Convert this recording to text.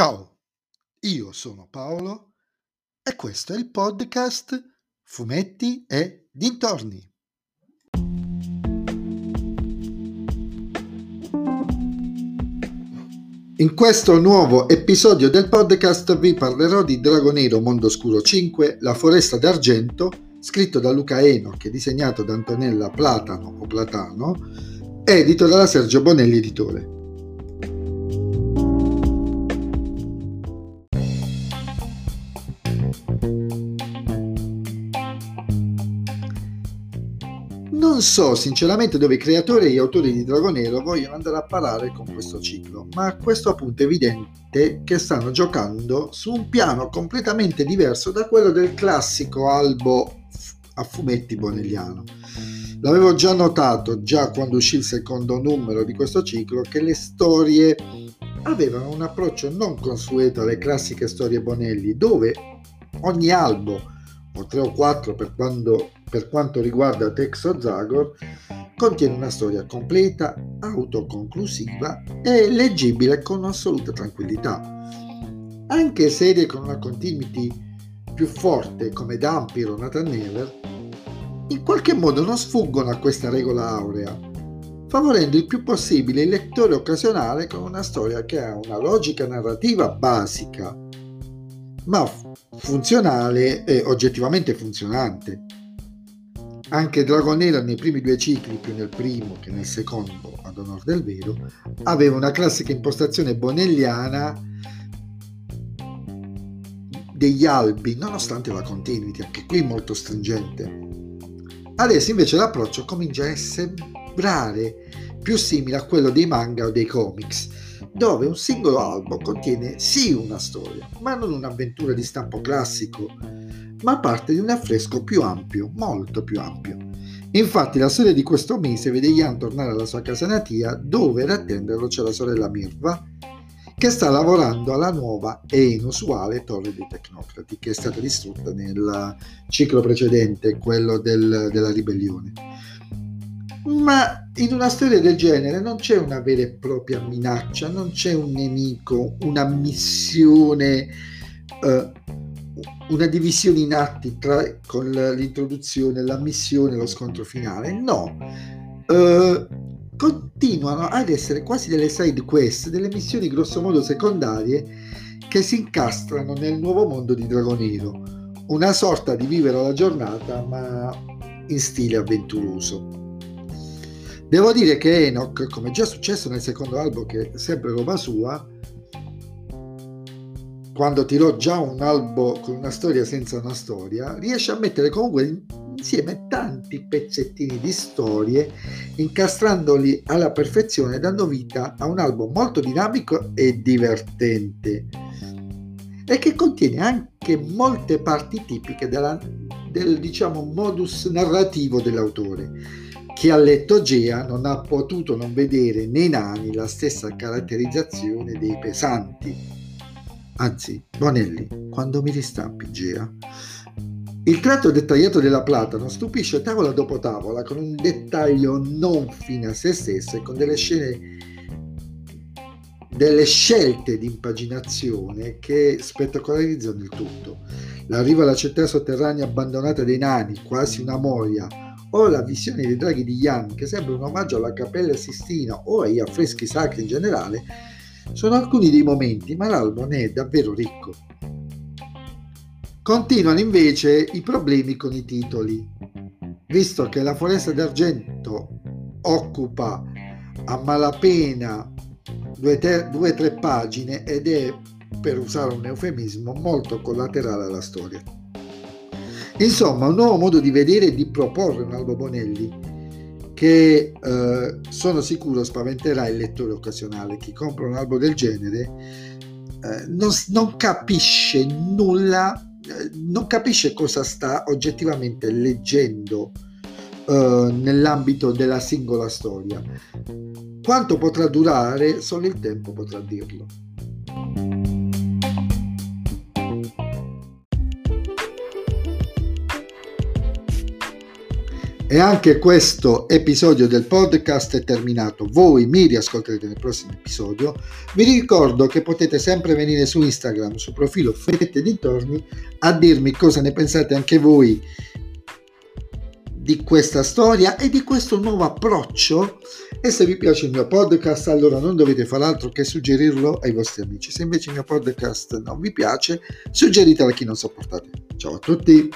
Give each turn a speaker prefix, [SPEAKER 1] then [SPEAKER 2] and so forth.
[SPEAKER 1] Ciao, io sono Paolo e questo è il podcast Fumetti e Dintorni. In questo nuovo episodio del podcast vi parlerò di Dragonero Mondo Oscuro 5, La Foresta d'Argento, scritto da Luca Enoch e disegnato da Antonella Platano o Platano, edito dalla Sergio Bonelli Editore. Non so sinceramente dove i creatori e gli autori di Dragonero vogliono andare a parare con questo ciclo, ma a questo punto è evidente che stanno giocando su un piano completamente diverso da quello del classico albo a fumetti bonelliano. L'avevo già notato già quando uscì il secondo numero di questo ciclo che le storie avevano un approccio non consueto alle classiche storie Bonelli, dove ogni albo, o tre o quattro per quando per quanto riguarda Texo Zagor, contiene una storia completa, autoconclusiva e leggibile con assoluta tranquillità. Anche serie con una continuity più forte come Dampir o Nathan Never, in qualche modo non sfuggono a questa regola aurea, favorendo il più possibile il lettore occasionale con una storia che ha una logica narrativa basica, ma funzionale e oggettivamente funzionante. Anche Dragonera nei primi due cicli, più nel primo che nel secondo, ad onor del vero, aveva una classica impostazione bonelliana degli albi, nonostante la continuity, anche qui molto stringente. Adesso invece l'approccio comincia a sembrare più simile a quello dei manga o dei comics, dove un singolo albo contiene sì una storia, ma non un'avventura di stampo classico, ma parte di un affresco più ampio, molto più ampio. Infatti la storia di questo mese vede Ian tornare alla sua casa natia dove ad attenderlo c'è la sorella Mirva che sta lavorando alla nuova e inusuale torre dei tecnocrati che è stata distrutta nel ciclo precedente, quello del, della ribellione. Ma in una storia del genere non c'è una vera e propria minaccia, non c'è un nemico, una missione eh, una divisione in atti tra, con l'introduzione, la missione e lo scontro finale. No, uh, continuano ad essere quasi delle side quest, delle missioni grossomodo secondarie che si incastrano nel nuovo mondo di Dragonero, una sorta di vivere la giornata ma in stile avventuroso. Devo dire che Enoch, come già successo nel secondo album, che è sempre roba sua, quando tirò già un albo con una storia senza una storia, riesce a mettere comunque insieme tanti pezzettini di storie, incastrandoli alla perfezione, dando vita a un albo molto dinamico e divertente e che contiene anche molte parti tipiche della, del diciamo modus narrativo dell'autore. Chi ha letto Gea non ha potuto non vedere nei nani la stessa caratterizzazione dei pesanti Anzi, Bonelli, quando mi ristampi, Gea. Il tratto dettagliato della Platano stupisce tavola dopo tavola con un dettaglio non fine a se stesso e con delle scene delle scelte di impaginazione che spettacolarizzano il tutto. L'arrivo alla città sotterranea abbandonata dei nani, quasi una moria, o la visione dei draghi di Yan, che sembra un omaggio alla Cappella Sistina o agli affreschi sacri in generale, sono alcuni dei momenti, ma l'album è davvero ricco. Continuano invece i problemi con i titoli, visto che la foresta d'argento occupa a malapena due o tre pagine ed è, per usare un eufemismo, molto collaterale alla storia. Insomma, un nuovo modo di vedere e di proporre un Albo Bonelli che eh, sono sicuro spaventerà il lettore occasionale. Chi compra un albo del genere eh, non, non, capisce nulla, eh, non capisce cosa sta oggettivamente leggendo eh, nell'ambito della singola storia. Quanto potrà durare, solo il tempo potrà dirlo. E anche questo episodio del podcast è terminato. Voi mi riascolterete nel prossimo episodio. Vi ricordo che potete sempre venire su Instagram, sul profilo Fette Dintorni, a dirmi cosa ne pensate anche voi di questa storia e di questo nuovo approccio e se vi piace il mio podcast allora non dovete fare altro che suggerirlo ai vostri amici se invece il mio podcast non vi piace suggeritelo a chi non sopportate ciao a tutti